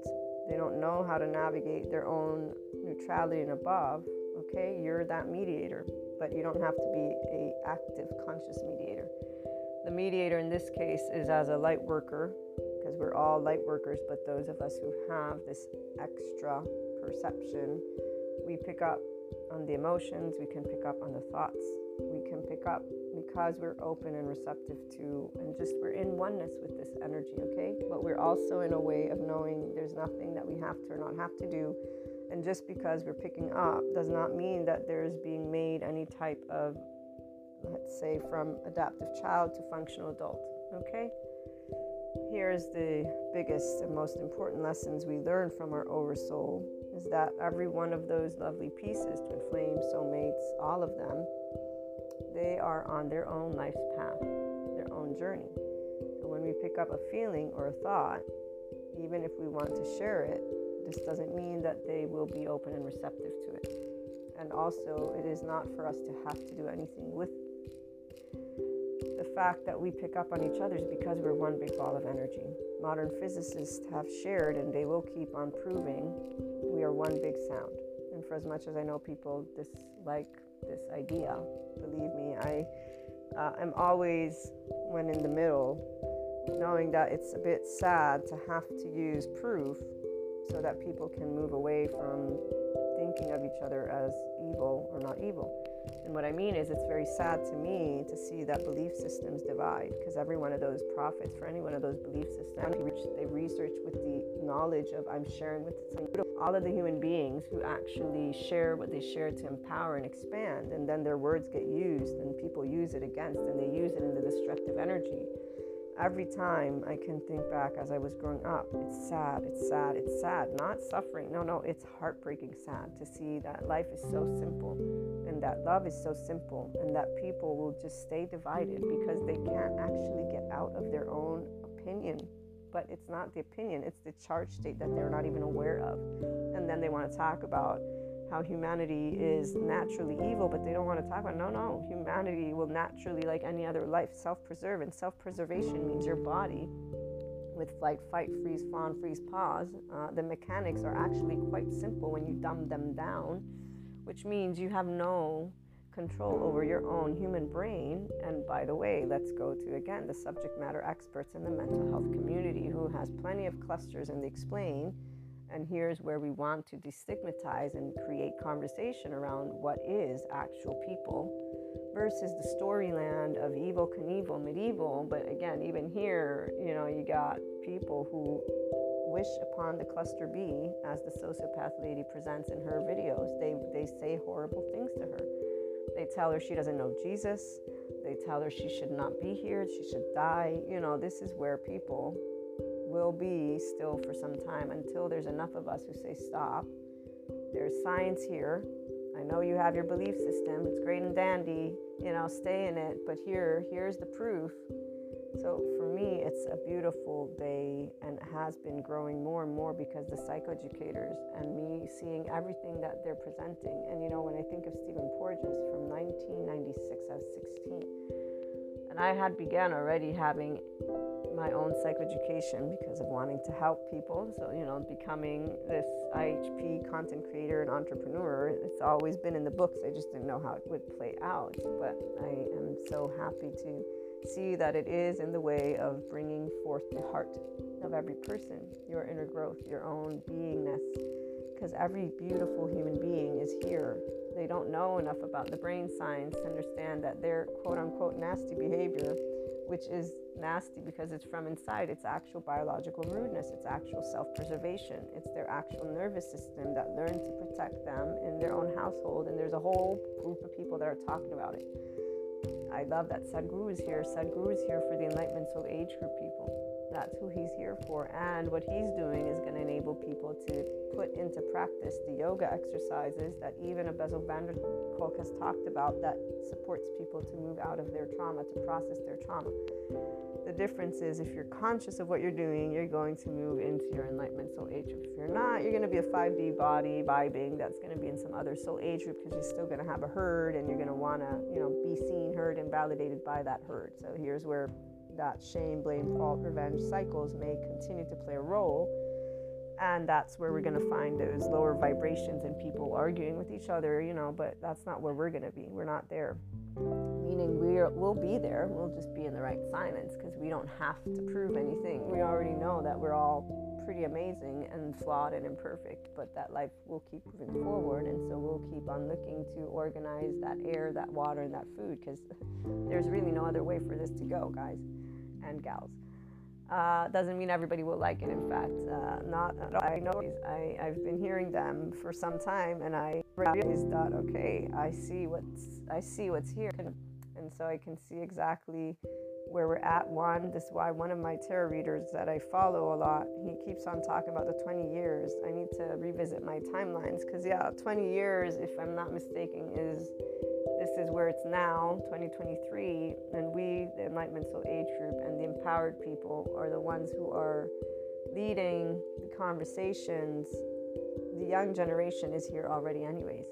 they don't know how to navigate their own neutrality and above. Okay, you're that mediator, but you don't have to be a active conscious mediator. The mediator in this case is as a light worker because we're all light workers, but those of us who have this extra perception, we pick up on the emotions, we can pick up on the thoughts, we can pick up because we're open and receptive to, and just we're in oneness with this energy, okay? But we're also in a way of knowing there's nothing that we have to or not have to do. And just because we're picking up does not mean that there's being made any type of, let's say, from adaptive child to functional adult, okay? Here's the biggest and most important lessons we learn from our oversoul is that every one of those lovely pieces, twin flames, soulmates, all of them, they are on their own life's path, their own journey. And when we pick up a feeling or a thought, even if we want to share it, this doesn't mean that they will be open and receptive to it. And also, it is not for us to have to do anything with the fact that we pick up on each other is because we're one big ball of energy. Modern physicists have shared, and they will keep on proving, we are one big sound. And for as much as I know people dislike this idea, believe me, I uh, am always, when in the middle, knowing that it's a bit sad to have to use proof so that people can move away from thinking of each other as evil or not evil. And what I mean is, it's very sad to me to see that belief systems divide because every one of those prophets, for any one of those belief systems, they research with the knowledge of I'm sharing with all of the human beings who actually share what they share to empower and expand, and then their words get used and people use it against and they use it in the destructive energy every time I can think back as I was growing up, it's sad, it's sad, it's sad. Not suffering. No, no, it's heartbreaking sad to see that life is so simple and that love is so simple and that people will just stay divided because they can't actually get out of their own opinion. But it's not the opinion, it's the charge state that they're not even aware of. And then they want to talk about how humanity is naturally evil, but they don't want to talk about. it. No, no, humanity will naturally, like any other life, self-preserve, and self-preservation means your body, with flight, fight, freeze, fawn, freeze, pause. Uh, the mechanics are actually quite simple when you dumb them down, which means you have no control over your own human brain. And by the way, let's go to again the subject matter experts in the mental health community who has plenty of clusters and they explain and here's where we want to destigmatize and create conversation around what is actual people versus the storyland of Evel Knievel, medieval. But again, even here, you know, you got people who wish upon the cluster B, as the sociopath lady presents in her videos. They, they say horrible things to her. They tell her she doesn't know Jesus. They tell her she should not be here, she should die. You know, this is where people will be still for some time until there's enough of us who say stop. There's science here. I know you have your belief system. It's great and dandy, you know, stay in it, but here here's the proof. So for me, it's a beautiful day and has been growing more and more because the psychoeducators and me seeing everything that they're presenting. And you know, when I think of Stephen Porges from 1996, I was 16, and I had begun already having my own psychoeducation because of wanting to help people. So, you know, becoming this IHP content creator and entrepreneur, it's always been in the books. I just didn't know how it would play out. But I am so happy to see that it is in the way of bringing forth the heart of every person, your inner growth, your own beingness. Because every beautiful human being is here. They don't know enough about the brain science to understand that their quote unquote nasty behavior which is nasty because it's from inside. It's actual biological rudeness, it's actual self preservation, it's their actual nervous system that learned to protect them in their own household. And there's a whole group of people that are talking about it. I love that Sadhguru is here. Sadhguru is here for the Enlightenment Soul Age group people. That's who he's here for. And what he's doing is going to enable people to put into practice the yoga exercises that even a Bessel van Kolk has talked about that supports people to move out of their trauma, to process their trauma. The difference is if you're conscious of what you're doing, you're going to move into your enlightenment soul age group. If you're not, you're going to be a 5D body vibing that's going to be in some other soul age group because you're still going to have a herd and you're going to want to, you know, be seen, heard, and validated by that herd. So here's where that shame, blame, fault, revenge cycles may continue to play a role. And that's where we're going to find those lower vibrations and people arguing with each other, you know, but that's not where we're going to be. We're not there. Meaning we're, we'll be there, we'll just be in the right silence because we don't have to prove anything. We already know that we're all pretty amazing and flawed and imperfect, but that life will keep moving forward. And so we'll keep on looking to organize that air, that water, and that food because there's really no other way for this to go, guys and gals. Uh, doesn't mean everybody will like it. In fact, uh, not I know I, I've been hearing them for some time, and I realized that okay, I see what's I see what's here, and so I can see exactly where we're at. One, this is why one of my tarot readers that I follow a lot, he keeps on talking about the 20 years. I need to revisit my timelines because yeah, 20 years, if I'm not mistaken, is this is where it's now, 2023, and we, the Enlightenment Age Group, and the empowered people are the ones who are leading the conversations. The young generation is here already, anyways.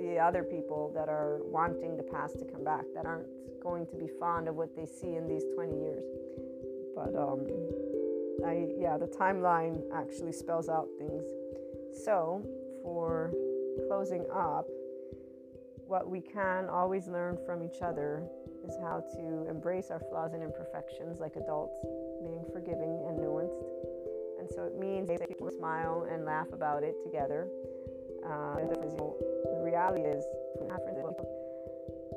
The other people that are wanting the past to come back, that aren't going to be fond of what they see in these 20 years. But um, I, yeah, the timeline actually spells out things. So, for closing up, what we can always learn from each other is how to embrace our flaws and imperfections like adults, being forgiving and nuanced. And so it means to smile and laugh about it together. Uh, reality is,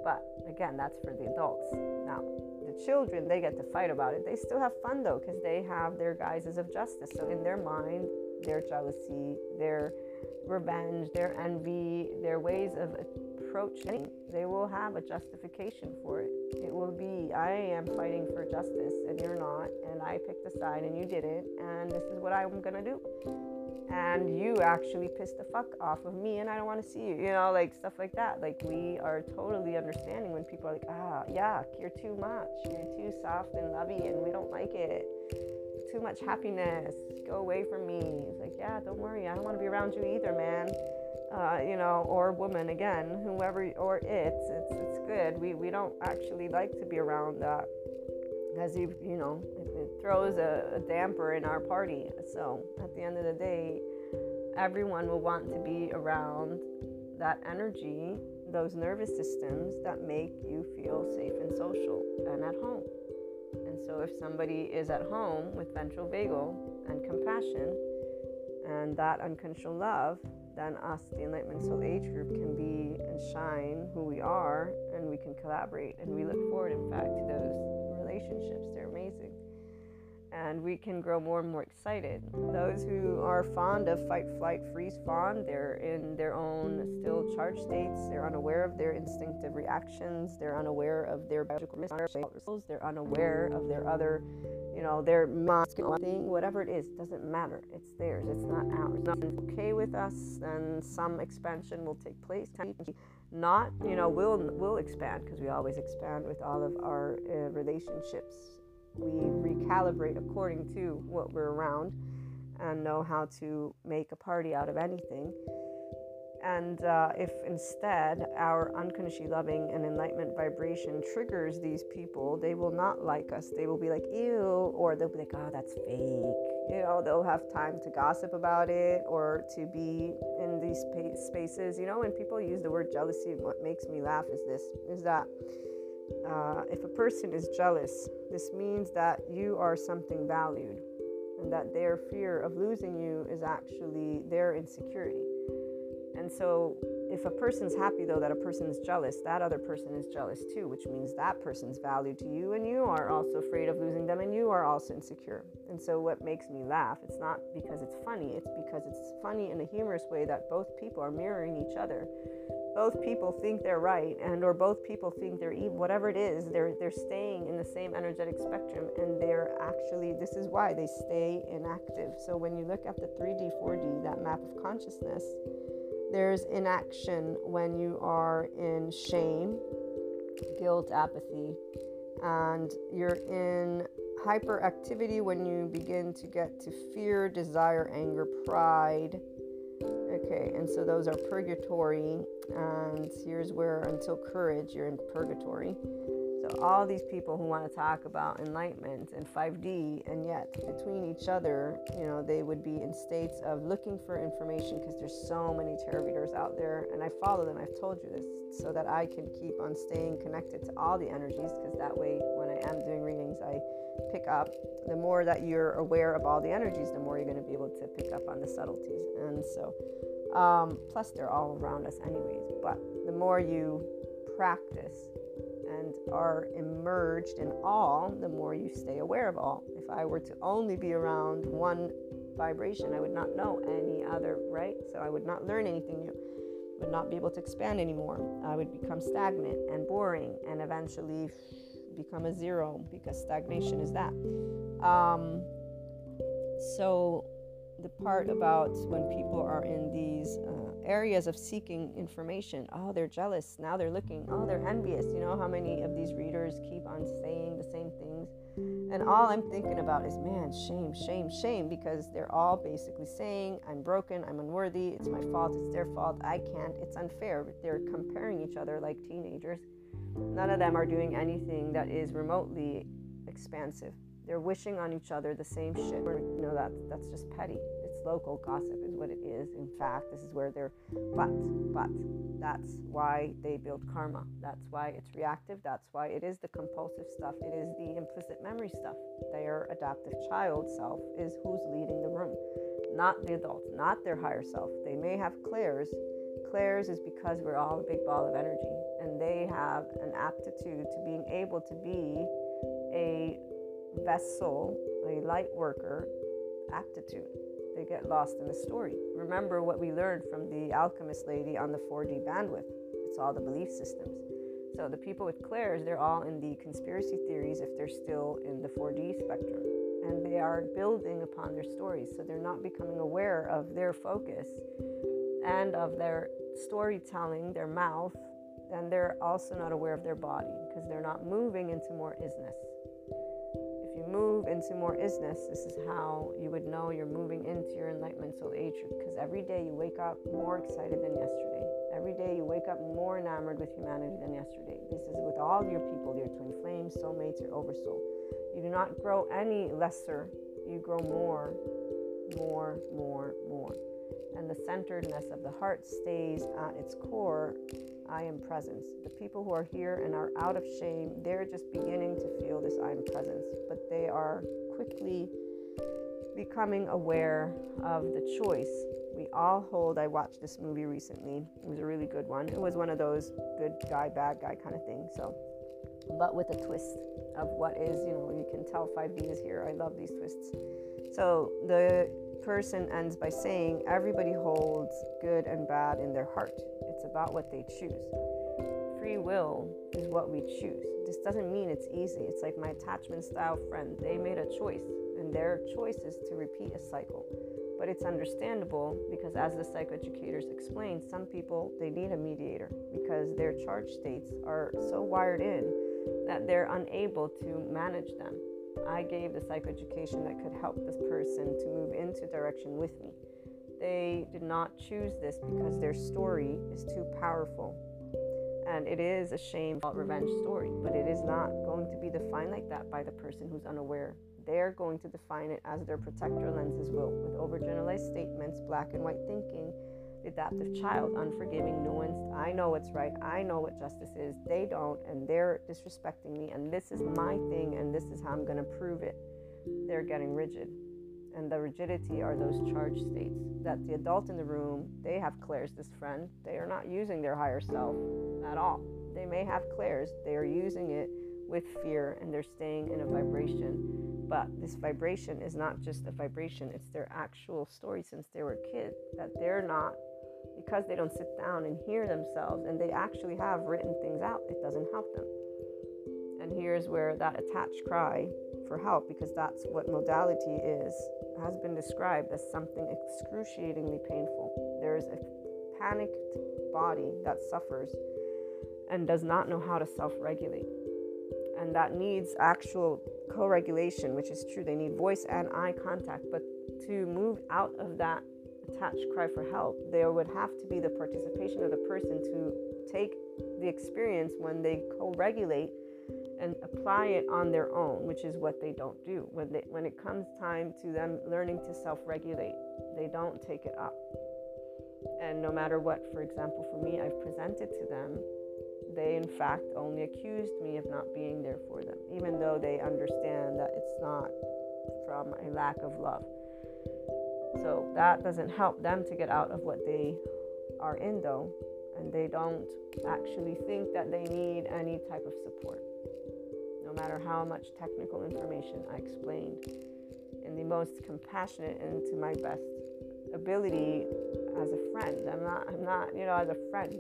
but again, that's for the adults. Now, the children, they get to fight about it. They still have fun though, because they have their guises of justice. So in their mind, their jealousy, their revenge, their envy, their ways of approach any, they will have a justification for it. It will be, I am fighting for justice and you're not, and I picked a side and you didn't, and this is what I'm gonna do. And you actually pissed the fuck off of me, and I don't want to see you, you know, like stuff like that. Like, we are totally understanding when people are like, ah, yuck, you're too much, you're too soft and lovey, and we don't like it. Too much happiness, go away from me. It's like, yeah, don't worry, I don't want to be around you either, man uh, you know, or woman again, whoever, or it's, it's, it's good. We, we don't actually like to be around that because you, you know, it, it throws a, a damper in our party. So at the end of the day, everyone will want to be around that energy, those nervous systems that make you feel safe and social and at home. And so if somebody is at home with ventral vagal and compassion and that unconditional love, then us, the Enlightenment Soul Age group, can be and shine who we are and we can collaborate. And we look forward, in fact, to those relationships. They're amazing. And we can grow more and more excited. Those who are fond of fight, flight, freeze, fawn, they're in their own still charged states. They're unaware of their instinctive reactions. They're unaware of their biological results. They're unaware of their other you know, their masculine thing, whatever it is, doesn't matter. It's theirs, it's not ours. Nothing's okay with us, then some expansion will take place. Not, you know, we'll we'll expand because we always expand with all of our uh, relationships. We recalibrate according to what we're around, and know how to make a party out of anything. And uh, if instead our unconditionally loving and enlightenment vibration triggers these people, they will not like us. They will be like, ew, or they'll be like, oh, that's fake. You know, they'll have time to gossip about it or to be in these spaces. You know, when people use the word jealousy, what makes me laugh is this is that uh, if a person is jealous, this means that you are something valued and that their fear of losing you is actually their insecurity. And so, if a person's happy though that a person is jealous, that other person is jealous too, which means that person's valued to you, and you are also afraid of losing them, and you are also insecure. And so, what makes me laugh, it's not because it's funny, it's because it's funny in a humorous way that both people are mirroring each other. Both people think they're right, and or both people think they're evil. Whatever it is, they're they're staying in the same energetic spectrum, and they're actually this is why they stay inactive. So when you look at the 3D, 4D, that map of consciousness there's inaction when you are in shame, guilt, apathy, and you're in hyperactivity when you begin to get to fear, desire, anger, pride. Okay, and so those are purgatory, and here's where until courage, you're in purgatory. So, all these people who want to talk about enlightenment and 5D, and yet between each other, you know, they would be in states of looking for information because there's so many tarot readers out there, and I follow them. I've told you this so that I can keep on staying connected to all the energies because that way, when I am doing readings, I pick up. The more that you're aware of all the energies, the more you're going to be able to pick up on the subtleties. And so, um, plus, they're all around us, anyways, but the more you practice and are immersed in all, the more you stay aware of all. If I were to only be around one vibration, I would not know any other, right? So I would not learn anything new, would not be able to expand anymore. I would become stagnant and boring and eventually become a zero because stagnation is that. Um, so the part about when people are in these uh, areas of seeking information. Oh, they're jealous. Now they're looking. Oh, they're envious. You know how many of these readers keep on saying the same things? And all I'm thinking about is, man, shame, shame, shame, because they're all basically saying, I'm broken, I'm unworthy, it's my fault, it's their fault, I can't, it's unfair. They're comparing each other like teenagers. None of them are doing anything that is remotely expansive. They're wishing on each other the same shit. You know, that, that's just petty local gossip is what it is. In fact, this is where they're, but, but, that's why they build karma. That's why it's reactive. That's why it is the compulsive stuff. It is the implicit memory stuff. Their adaptive child self is who's leading the room, not the adult, not their higher self. They may have clairs. Clairs is because we're all a big ball of energy, and they have an aptitude to being able to be a vessel, a light worker aptitude they get lost in the story. Remember what we learned from the alchemist lady on the 4D bandwidth. It's all the belief systems. So the people with clairs, they're all in the conspiracy theories if they're still in the 4D spectrum. And they are building upon their stories. So they're not becoming aware of their focus and of their storytelling, their mouth, and they're also not aware of their body because they're not moving into more isness move into more isness, this is how you would know you're moving into your enlightenment soul age. Because every day you wake up more excited than yesterday. Every day you wake up more enamored with humanity than yesterday. This is with all your people, your twin flames, soulmates, your oversoul. You do not grow any lesser, you grow more, more, more, more. And the centeredness of the heart stays at its core I am presence. The people who are here and are out of shame, they're just beginning to feel this I am presence, but they are quickly becoming aware of the choice we all hold. I watched this movie recently. It was a really good one. It was one of those good guy, bad guy kind of thing. So, but with a twist of what is, you know, you can tell 5D is here. I love these twists. So the person ends by saying, Everybody holds good and bad in their heart. It's about what they choose. Free will is what we choose. This doesn't mean it's easy. It's like my attachment style friend. They made a choice, and their choice is to repeat a cycle. But it's understandable because, as the psychoeducators explain, some people they need a mediator because their charge states are so wired in that they're unable to manage them. I gave the psychoeducation that could help this person to move into direction with me. They did not choose this because their story is too powerful. And it is a shame revenge story, but it is not going to be defined like that by the person who's unaware. They're going to define it as their protector lenses will, with overgeneralized statements, black and white thinking, adaptive child, unforgiving, nuanced. I know what's right. I know what justice is. They don't, and they're disrespecting me, and this is my thing, and this is how I'm going to prove it. They're getting rigid. And the rigidity are those charge states that the adult in the room, they have clairs this friend. They are not using their higher self at all. They may have clairs, they are using it with fear and they're staying in a vibration. But this vibration is not just a vibration, it's their actual story since they were kids that they're not because they don't sit down and hear themselves and they actually have written things out, it doesn't help them. And here's where that attached cry for help, because that's what modality is, has been described as something excruciatingly painful. There's a panicked body that suffers and does not know how to self regulate. And that needs actual co regulation, which is true. They need voice and eye contact. But to move out of that attached cry for help, there would have to be the participation of the person to take the experience when they co regulate and apply it on their own, which is what they don't do. When, they, when it comes time to them learning to self regulate, they don't take it up. And no matter what, for example, for me, I've presented to them, they in fact only accused me of not being there for them, even though they understand that it's not from a lack of love. So that doesn't help them to get out of what they are in, though, and they don't actually think that they need any type of support. No matter how much technical information I explained in the most compassionate and to my best ability as a friend. I'm not, I'm not, you know, as a friend.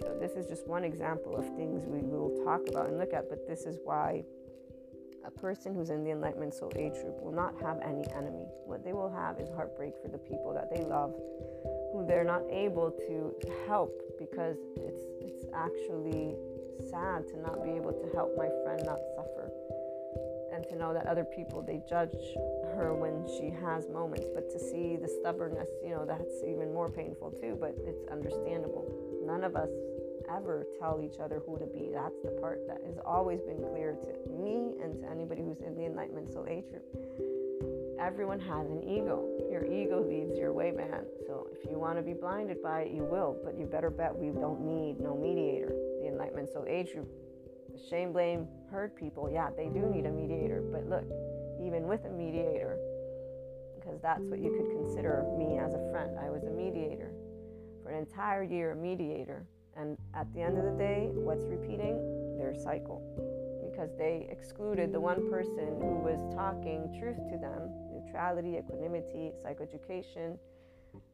So this is just one example of things we will talk about and look at, but this is why a person who's in the Enlightenment Soul Age group will not have any enemy. What they will have is heartbreak for the people that they love, who they're not able to help because it's it's actually sad to not be able to help my friend not suffer and to know that other people they judge her when she has moments but to see the stubbornness you know that's even more painful too but it's understandable none of us ever tell each other who to be. That's the part that has always been clear to me and to anybody who's in the Enlightenment Soul Age group. Everyone has an ego. Your ego leads your way, man. So if you want to be blinded by it, you will. But you better bet we don't need no mediator. The Enlightenment Soul Age group, shame, blame, hurt people. Yeah, they do need a mediator. But look, even with a mediator, because that's what you could consider me as a friend. I was a mediator for an entire year, a mediator and at the end of the day, what's repeating? Their cycle. Because they excluded the one person who was talking truth to them neutrality, equanimity, psychoeducation.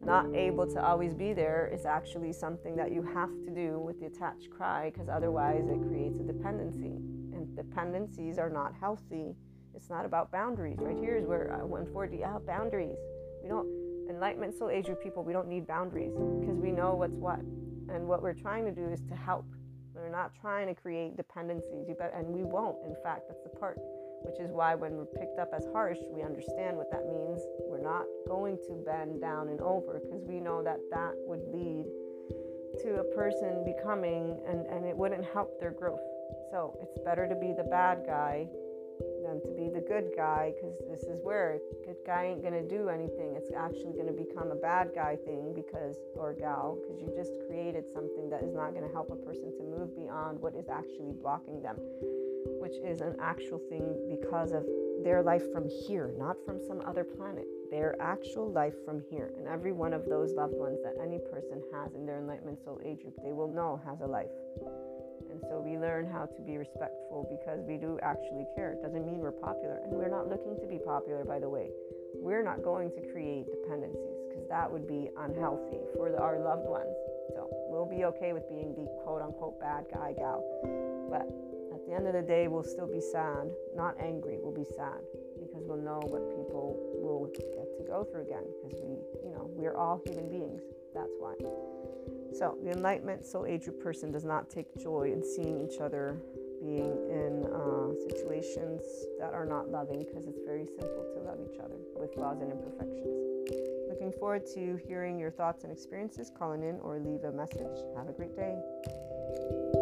Not able to always be there is actually something that you have to do with the attached cry because otherwise it creates a dependency. And dependencies are not healthy. It's not about boundaries. Right here is where I uh, 140 out boundaries. We don't, enlightenment soul age people, we don't need boundaries because we know what's what. And what we're trying to do is to help. We're not trying to create dependencies, You and we won't. In fact, that's the part. which is why when we're picked up as harsh, we understand what that means. We're not going to bend down and over because we know that that would lead to a person becoming, and, and it wouldn't help their growth. So it's better to be the bad guy than to be the good guy because this is where good guy ain't gonna do anything. It's actually gonna become a bad guy thing because, or gal, because you just created something that is not gonna help a person to move beyond what is actually blocking them, which is an actual thing because of their life from here, not from some other planet. Their actual life from here. And every one of those loved ones that any person has in their enlightenment soul age group, they will know has a life. And so we learn how to be respectful because we do actually care. It doesn't mean we're popular. And we're not looking to be popular, by the way. We're not going to create dependencies because that would be unhealthy for our loved ones. So we'll be okay with being the quote unquote bad guy gal. But at the end of the day, we'll still be sad, not angry. We'll be sad because we'll know what people will get to go through again because we, you know, we're all human beings. That's why. So, the Enlightenment Soul Age person does not take joy in seeing each other being in uh, situations that are not loving because it's very simple to love each other with flaws and imperfections. Looking forward to hearing your thoughts and experiences. Calling in or leave a message. Have a great day.